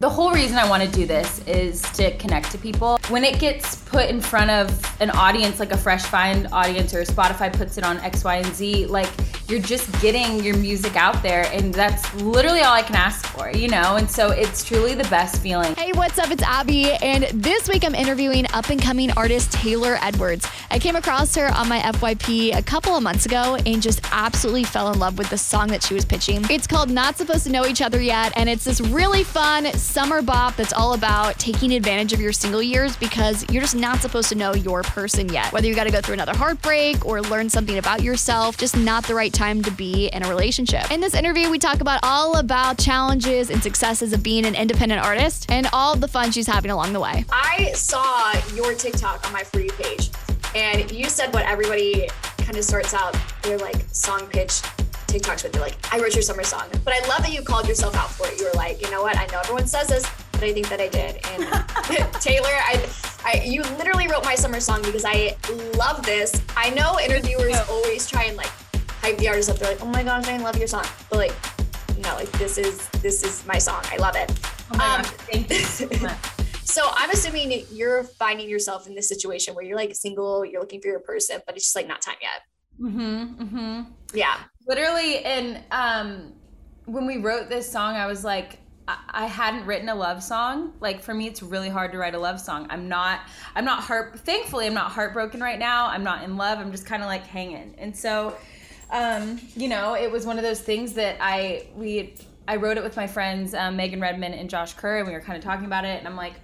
The whole reason I want to do this is to connect to people. When it gets put in front of an audience, like a Fresh Find audience, or Spotify puts it on X, Y, and Z, like you're just getting your music out there, and that's literally all I can ask for, you know? And so it's truly the best feeling. Hey, what's up? It's Abby, and this week I'm interviewing up and coming artist Taylor Edwards. I came across her on my FYP a couple of months ago and just absolutely fell in love with the song that she was pitching. It's called Not Supposed to Know Each Other Yet, and it's this really fun summer bop that's all about taking advantage of your single years because you're just not supposed to know your person yet. Whether you got to go through another heartbreak or learn something about yourself, just not the right time to be in a relationship. In this interview, we talk about all about challenges and successes of being an independent artist and all the fun she's having along the way. I saw your TikTok on my For You page, and you said what everybody kind of starts out their like song pitch TikToks with. You're like, I wrote your summer song. But I love that you called yourself out for it. You were like, you know what? I know everyone says this, but I think that I did. And Taylor, I, I, you literally wrote my summer song because I love this. I know interviewers always try and like hype the artist up. They're like, oh my gosh, I love your song. But like, no, like this is this is my song. I love it. Oh my um, gosh, thank you so much. So I'm assuming you're finding yourself in this situation where you're like single, you're looking for your person, but it's just like not time yet. Mm-hmm. Mm-hmm. Yeah. Literally, and um, when we wrote this song, I was like, I-, I hadn't written a love song. Like for me, it's really hard to write a love song. I'm not. I'm not heart. Thankfully, I'm not heartbroken right now. I'm not in love. I'm just kind of like hanging. And so, um, you know, it was one of those things that I we I wrote it with my friends um, Megan Redman and Josh Kerr, and we were kind of talking about it. And I'm like,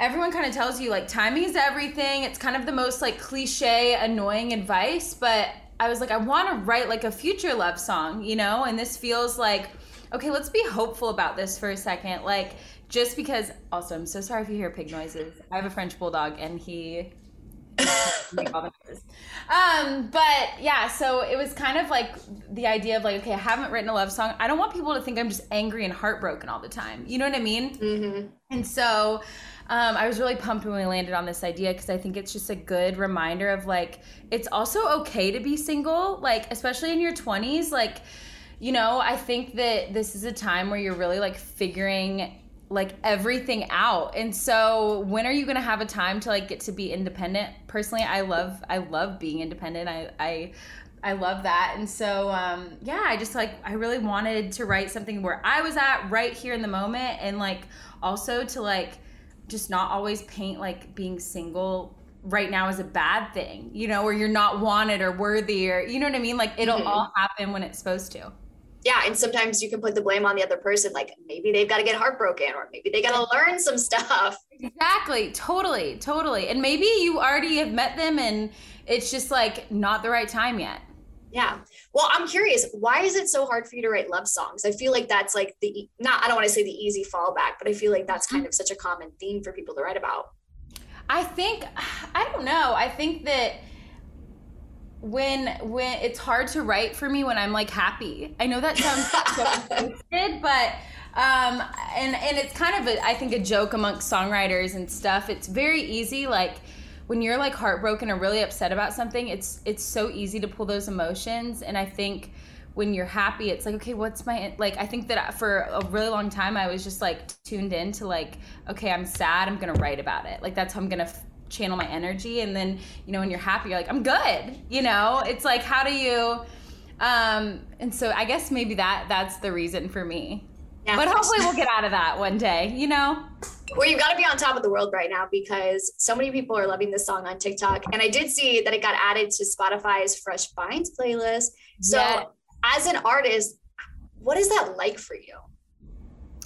everyone kind of tells you like timing is everything. It's kind of the most like cliche, annoying advice, but I was like, I want to write like a future love song, you know? And this feels like, okay, let's be hopeful about this for a second. Like, just because, also, I'm so sorry if you hear pig noises. I have a French bulldog and he. Um, but yeah, so it was kind of like the idea of like, okay, I haven't written a love song. I don't want people to think I'm just angry and heartbroken all the time. You know what I mean? Mm-hmm. And so um, I was really pumped when we landed on this idea because I think it's just a good reminder of like, it's also okay to be single, like, especially in your 20s. Like, you know, I think that this is a time where you're really like figuring like everything out. And so when are you going to have a time to like get to be independent? Personally, I love I love being independent. I I I love that. And so um yeah, I just like I really wanted to write something where I was at right here in the moment and like also to like just not always paint like being single right now is a bad thing, you know, or you're not wanted or worthy or you know what I mean? Like it'll mm-hmm. all happen when it's supposed to. Yeah, and sometimes you can put the blame on the other person like maybe they've got to get heartbroken or maybe they got to learn some stuff. Exactly. Totally. Totally. And maybe you already have met them and it's just like not the right time yet. Yeah. Well, I'm curious, why is it so hard for you to write love songs? I feel like that's like the not I don't want to say the easy fallback, but I feel like that's kind mm-hmm. of such a common theme for people to write about. I think I don't know. I think that when when it's hard to write for me when I'm like happy. I know that sounds so but um and and it's kind of a I think a joke amongst songwriters and stuff. It's very easy like when you're like heartbroken or really upset about something, it's it's so easy to pull those emotions. And I think when you're happy, it's like, okay, what's my like? I think that for a really long time, I was just like tuned in to like, okay, I'm sad, I'm gonna write about it. Like that's how I'm gonna f- channel my energy. And then you know when you're happy, you're like, I'm good. You know, it's like how do you? Um, and so I guess maybe that that's the reason for me. Yeah, but hopefully we'll get out of that one day. You know. Well, you've got to be on top of the world right now because so many people are loving this song on TikTok. And I did see that it got added to Spotify's Fresh Finds playlist. So, yeah. as an artist, what is that like for you?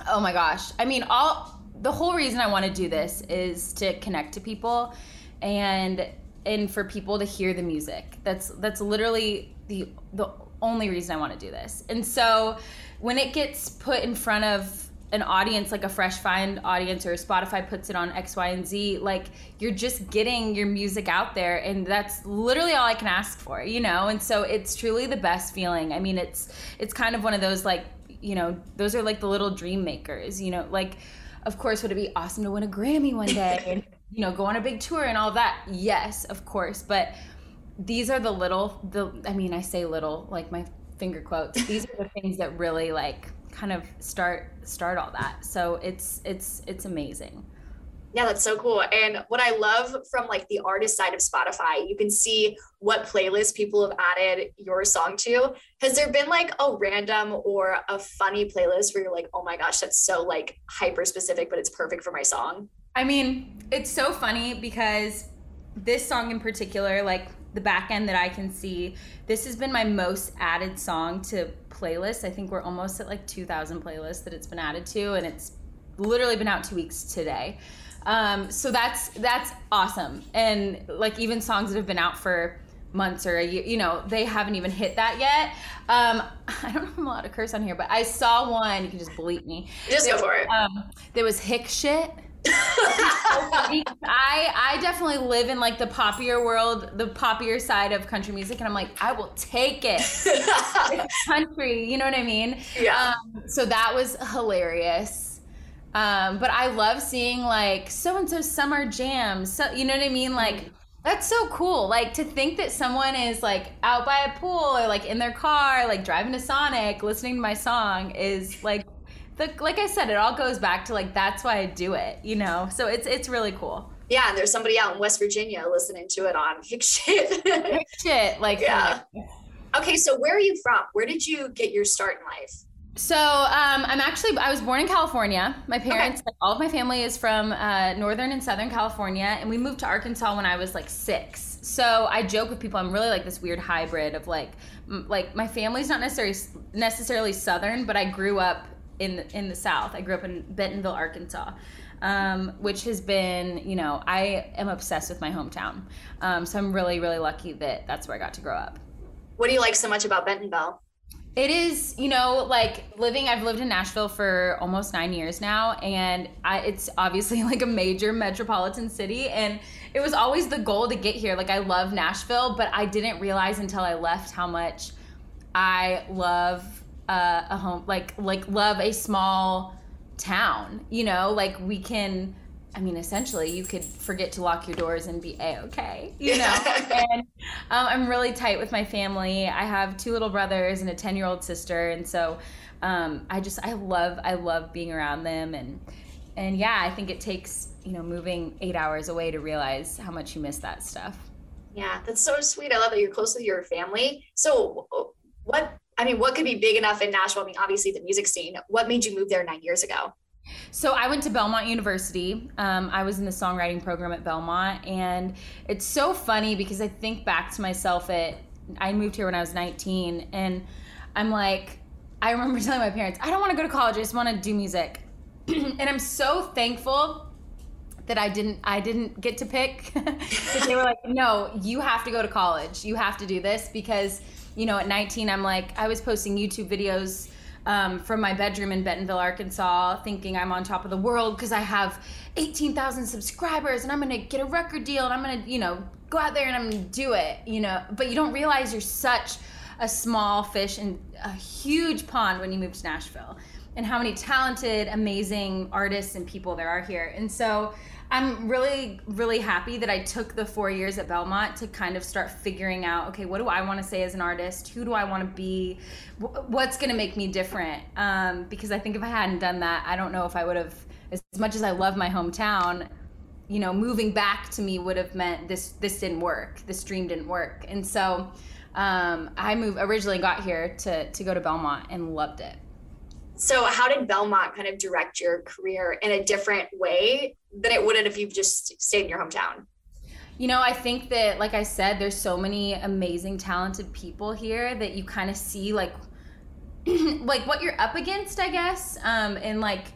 Oh my gosh. I mean, all the whole reason I want to do this is to connect to people and and for people to hear the music. That's that's literally the the only reason I want to do this. And so when it gets put in front of an audience like a fresh find audience or spotify puts it on x y and z like you're just getting your music out there and that's literally all i can ask for you know and so it's truly the best feeling i mean it's it's kind of one of those like you know those are like the little dream makers you know like of course would it be awesome to win a grammy one day and you know go on a big tour and all that yes of course but these are the little the i mean i say little like my finger quotes these are the things that really like kind of start start all that. So it's it's it's amazing. Yeah, that's so cool. And what I love from like the artist side of Spotify, you can see what playlist people have added your song to. Has there been like a random or a funny playlist where you're like, oh my gosh, that's so like hyper specific, but it's perfect for my song? I mean, it's so funny because this song in particular, like the back end that I can see, this has been my most added song to playlists. I think we're almost at like 2,000 playlists that it's been added to, and it's literally been out two weeks today. Um, so that's that's awesome. And like even songs that have been out for months or a year, you know, they haven't even hit that yet. Um, I don't know if I'm allowed to curse on here, but I saw one. You can just bleep me. Just there, go for it. Um, there was hick shit. I I definitely live in like the poppier world, the poppier side of country music, and I'm like, I will take it. country, you know what I mean? Yeah. Um, so that was hilarious. Um, but I love seeing like so and so summer jams. So you know what I mean? Like that's so cool. Like to think that someone is like out by a pool or like in their car, like driving to Sonic, listening to my song is like the like I said, it all goes back to like that's why I do it, you know. So it's it's really cool. Yeah, and there's somebody out in West Virginia listening to it on Hick Shit. Hick shit, like yeah. Okay, so where are you from? Where did you get your start in life? So um, I'm actually I was born in California. My parents, okay. all of my family is from uh, northern and southern California, and we moved to Arkansas when I was like six. So I joke with people I'm really like this weird hybrid of like m- like my family's not necessarily necessarily southern, but I grew up in in the south. I grew up in Bentonville, Arkansas. Um, which has been, you know, I am obsessed with my hometown. Um, so I'm really, really lucky that that's where I got to grow up. What do you like so much about Bentonville? It is, you know, like living. I've lived in Nashville for almost nine years now, and I, it's obviously like a major metropolitan city. And it was always the goal to get here. Like I love Nashville, but I didn't realize until I left how much I love uh, a home, like like love a small town. You know, like we can I mean, essentially, you could forget to lock your doors and be a okay, you know. and um, I'm really tight with my family. I have two little brothers and a ten year old sister, and so um, I just I love I love being around them, and and yeah, I think it takes you know moving eight hours away to realize how much you miss that stuff. Yeah, that's so sweet. I love that you're close with your family. So, what I mean, what could be big enough in Nashville? I mean, obviously the music scene. What made you move there nine years ago? So I went to Belmont University. Um, I was in the songwriting program at Belmont, and it's so funny because I think back to myself at I moved here when I was 19, and I'm like, I remember telling my parents, I don't want to go to college. I just want to do music, and I'm so thankful that I didn't I didn't get to pick. they were like, no, you have to go to college. You have to do this because you know at 19 I'm like I was posting YouTube videos um, from my bedroom in Bentonville, Arkansas, thinking I'm on top of the world because I have 18,000 subscribers and I'm gonna get a record deal and I'm gonna, you know, go out there and I'm gonna do it, you know. But you don't realize you're such a small fish in a huge pond when you move to Nashville and how many talented, amazing artists and people there are here. And so I'm really, really happy that I took the four years at Belmont to kind of start figuring out okay, what do I want to say as an artist? Who do I want to be? What's going to make me different? Um, because I think if I hadn't done that, I don't know if I would have, as much as I love my hometown, you know, moving back to me would have meant this this didn't work. This dream didn't work. And so um, I moved originally got here to to go to Belmont and loved it. So, how did Belmont kind of direct your career in a different way than it would have if you just stayed in your hometown? You know, I think that, like I said, there's so many amazing, talented people here that you kind of see, like, like what you're up against, I guess, um, and like,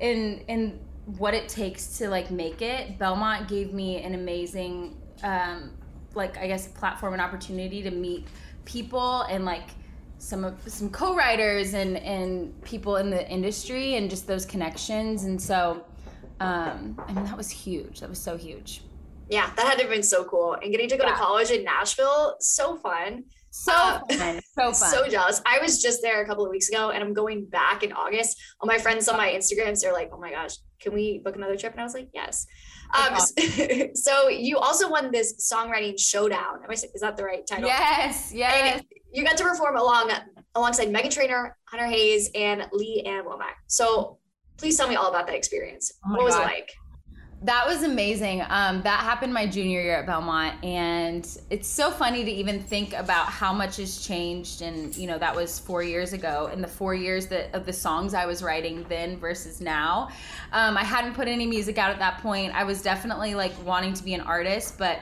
in in what it takes to like make it. Belmont gave me an amazing, um, like, I guess, platform and opportunity to meet people and like some of some co-writers and and people in the industry and just those connections and so um i mean that was huge that was so huge yeah that had to have been so cool and getting to go yeah. to college in nashville so fun so uh, fun. so fun. so jealous. I was just there a couple of weeks ago and I'm going back in August. All my friends on my Instagrams, they're like, oh my gosh, can we book another trip? And I was like, yes. Um, awesome. so you also won this songwriting showdown. Am I, saying, is that the right title? Yes, yes. And you got to perform along alongside Meghan Trainor, Hunter Hayes, and Lee Ann Womack. So please tell me all about that experience. Oh what was God. it like? That was amazing. Um, that happened my junior year at Belmont, and it's so funny to even think about how much has changed. And you know, that was four years ago, and the four years that of the songs I was writing then versus now. Um, I hadn't put any music out at that point. I was definitely like wanting to be an artist, but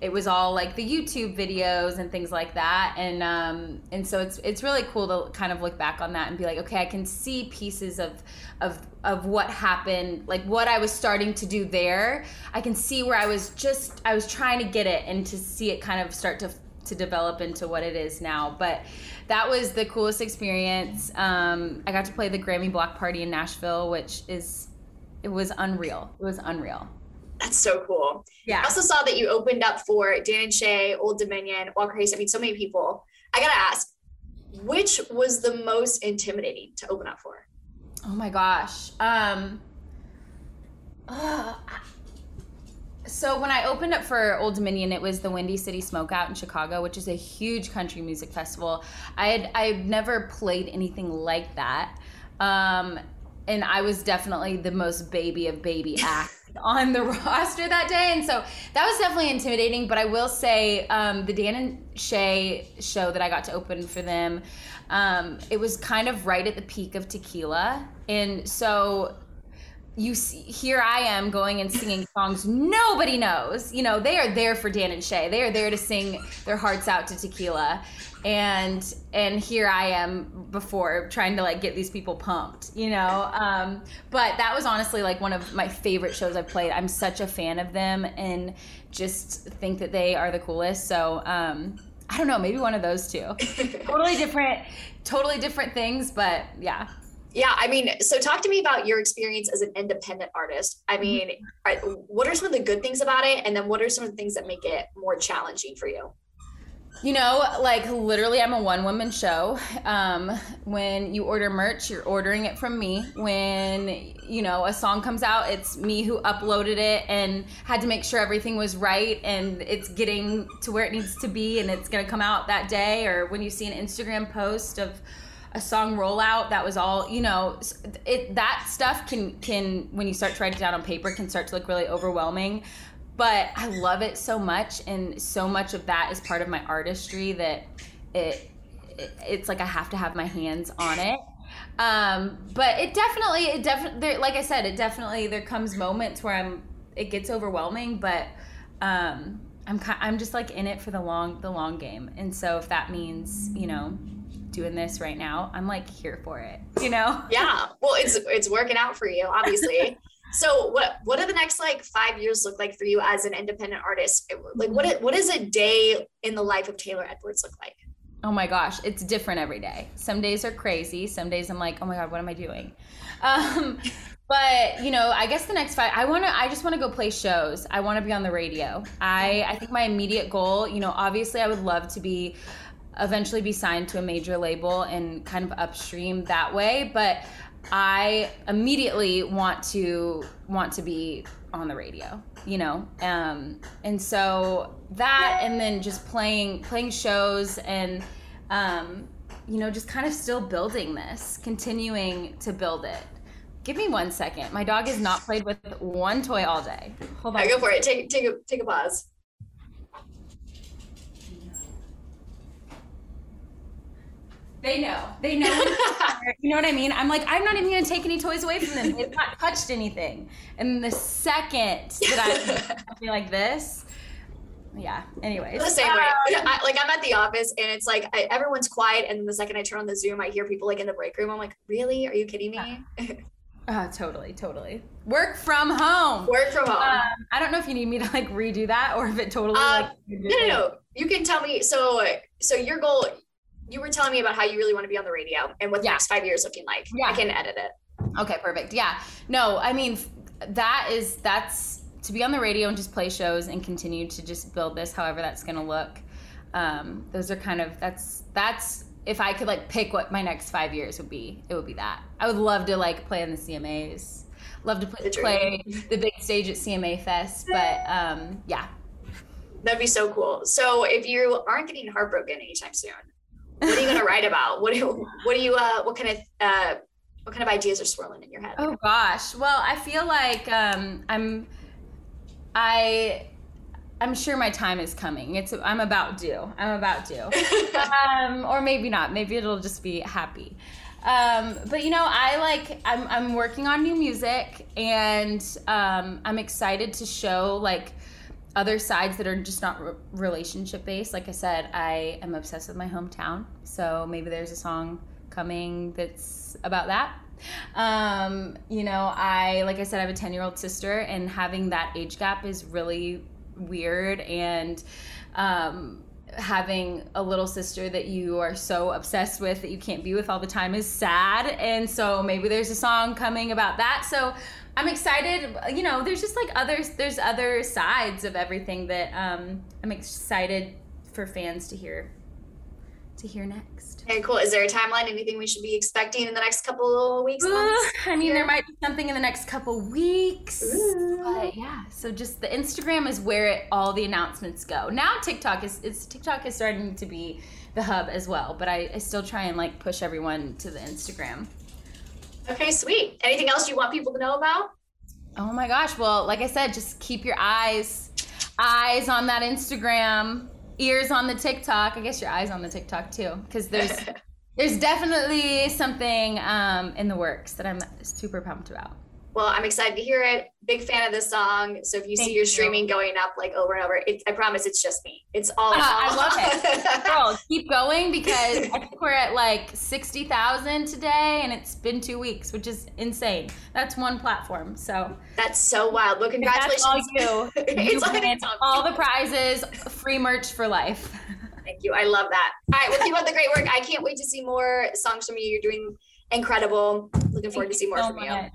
it was all like the YouTube videos and things like that, and um, and so it's it's really cool to kind of look back on that and be like, okay, I can see pieces of of of what happened, like what I was starting to do there. I can see where I was just I was trying to get it and to see it kind of start to to develop into what it is now. But that was the coolest experience. Um, I got to play the Grammy Block Party in Nashville, which is it was unreal. It was unreal. That's so cool. Yeah. I also saw that you opened up for Dan and Shay, Old Dominion, Walker Hayes. I mean, so many people. I gotta ask, which was the most intimidating to open up for? Oh my gosh. Um. Uh, so when I opened up for Old Dominion, it was the Windy City Smokeout in Chicago, which is a huge country music festival. I had I've never played anything like that. Um, and I was definitely the most baby of baby act on the roster that day, and so that was definitely intimidating. But I will say, um, the Dan and Shay show that I got to open for them, um, it was kind of right at the peak of tequila, and so you see, here I am going and singing songs nobody knows. You know, they are there for Dan and Shay. They are there to sing their hearts out to tequila. And and here I am before trying to like get these people pumped, you know. Um, but that was honestly like one of my favorite shows I've played. I'm such a fan of them and just think that they are the coolest. So um, I don't know, maybe one of those two. totally different, totally different things, but yeah. Yeah, I mean, so talk to me about your experience as an independent artist. I mm-hmm. mean, what are some of the good things about it? And then what are some of the things that make it more challenging for you? You know, like literally, I'm a one woman show. Um, when you order merch, you're ordering it from me. When, you know, a song comes out, it's me who uploaded it and had to make sure everything was right and it's getting to where it needs to be and it's going to come out that day. Or when you see an Instagram post of, a song rollout that was all you know it that stuff can can when you start to write it down on paper can start to look really overwhelming but i love it so much and so much of that is part of my artistry that it, it it's like i have to have my hands on it um but it definitely it definitely like i said it definitely there comes moments where i'm it gets overwhelming but um i'm i'm just like in it for the long the long game and so if that means you know doing this right now, I'm like here for it, you know? Yeah. Well, it's it's working out for you, obviously. so what what do the next like five years look like for you as an independent artist? Like what what does a day in the life of Taylor Edwards look like? Oh my gosh, it's different every day. Some days are crazy. Some days I'm like, oh my god, what am I doing? Um, but you know, I guess the next five, I want to. I just want to go play shows. I want to be on the radio. I I think my immediate goal, you know, obviously I would love to be eventually be signed to a major label and kind of upstream that way but i immediately want to want to be on the radio you know? Um, and so that and then just playing playing shows and um, you know just kind of still building this continuing to build it. Give me one second. My dog has not played with one toy all day. Hold on. I go for it. Take take a take a pause They know. They know. you know what I mean? I'm like, I'm not even gonna take any toys away from them. They've not touched anything. And the second that I feel like this, yeah. Anyways, the same way. Um, I, like I'm at the office and it's like I, everyone's quiet, and the second I turn on the Zoom, I hear people like in the break room. I'm like, really? Are you kidding me? Yeah. Uh, totally, totally. Work from home. Work from home. Um, I don't know if you need me to like redo that or if it totally uh, like. No, no, no. You can tell me. So, so your goal you were telling me about how you really want to be on the radio and what the yeah. next five years looking like. Yeah. I can edit it. Okay, perfect. Yeah. No, I mean that is that's to be on the radio and just play shows and continue to just build this however that's gonna look. Um, those are kind of that's that's if I could like pick what my next five years would be, it would be that. I would love to like play in the CMAs. Love to play, play the big stage at CMA Fest, but um, yeah. That'd be so cool. So if you aren't getting heartbroken anytime soon, what are you gonna write about? What do you, what do you uh what kind of uh what kind of ideas are swirling in your head? Oh gosh. Well, I feel like um, I'm I I'm sure my time is coming. It's I'm about due. I'm about due. um, or maybe not. Maybe it'll just be happy. Um, but you know, I like I'm I'm working on new music and um, I'm excited to show like other sides that are just not re- relationship based. Like I said, I am obsessed with my hometown. So maybe there's a song coming that's about that. Um, you know, I like I said, I have a 10 year old sister, and having that age gap is really weird. And um, having a little sister that you are so obsessed with that you can't be with all the time is sad. And so maybe there's a song coming about that. So I'm excited. You know, there's just like others. There's other sides of everything that um, I'm excited for fans to hear to hear next. Okay, cool. Is there a timeline? Anything we should be expecting in the next couple of weeks? Months? I mean, there might be something in the next couple weeks. Ooh. But yeah, so just the Instagram is where it, all the announcements go. Now TikTok is it's TikTok is starting to be the hub as well, but I, I still try and like push everyone to the Instagram. Okay, sweet. Anything else you want people to know about? Oh my gosh. Well, like I said, just keep your eyes eyes on that Instagram, ears on the TikTok. I guess your eyes on the TikTok too cuz there's there's definitely something um, in the works that I'm super pumped about. Well, I'm excited to hear it. Big fan of this song. So if you see your you. streaming going up like over and over, it, I promise it's just me. It's all. Uh, I love it. Girl, keep going because I think we're at like 60,000 today and it's been two weeks, which is insane. That's one platform. So That's so wild. Well, congratulations. that's all you. You It's win all- the prizes, free merch for life. Thank you. I love that. All right. Well, keep up the great work. I can't wait to see more songs from you. You're doing incredible. Looking forward to see more so from you. much.